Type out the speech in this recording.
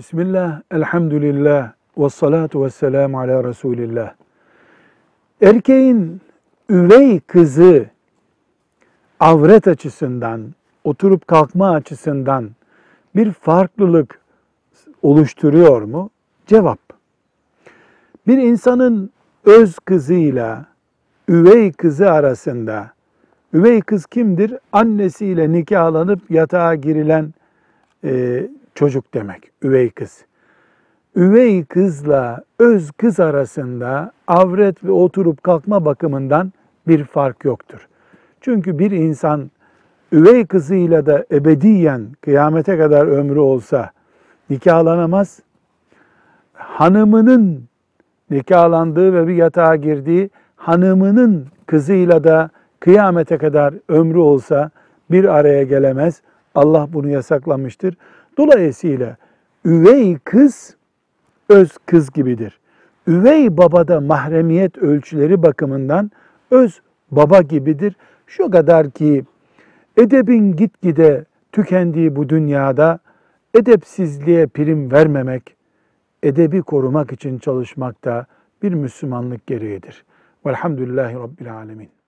Bismillah, elhamdülillah, ve salatu ve selamu ala Resulillah. Erkeğin üvey kızı avret açısından, oturup kalkma açısından bir farklılık oluşturuyor mu? Cevap. Bir insanın öz kızıyla üvey kızı arasında, üvey kız kimdir? Annesiyle nikahlanıp yatağa girilen e, çocuk demek, üvey kız. Üvey kızla öz kız arasında avret ve oturup kalkma bakımından bir fark yoktur. Çünkü bir insan üvey kızıyla da ebediyen kıyamete kadar ömrü olsa nikahlanamaz. Hanımının nikahlandığı ve bir yatağa girdiği hanımının kızıyla da kıyamete kadar ömrü olsa bir araya gelemez. Allah bunu yasaklamıştır. Dolayısıyla üvey kız öz kız gibidir. Üvey babada mahremiyet ölçüleri bakımından öz baba gibidir. Şu kadar ki edebin gitgide tükendiği bu dünyada edepsizliğe prim vermemek, edebi korumak için çalışmak da bir Müslümanlık gereğidir. Velhamdülillahi Rabbil Alemin.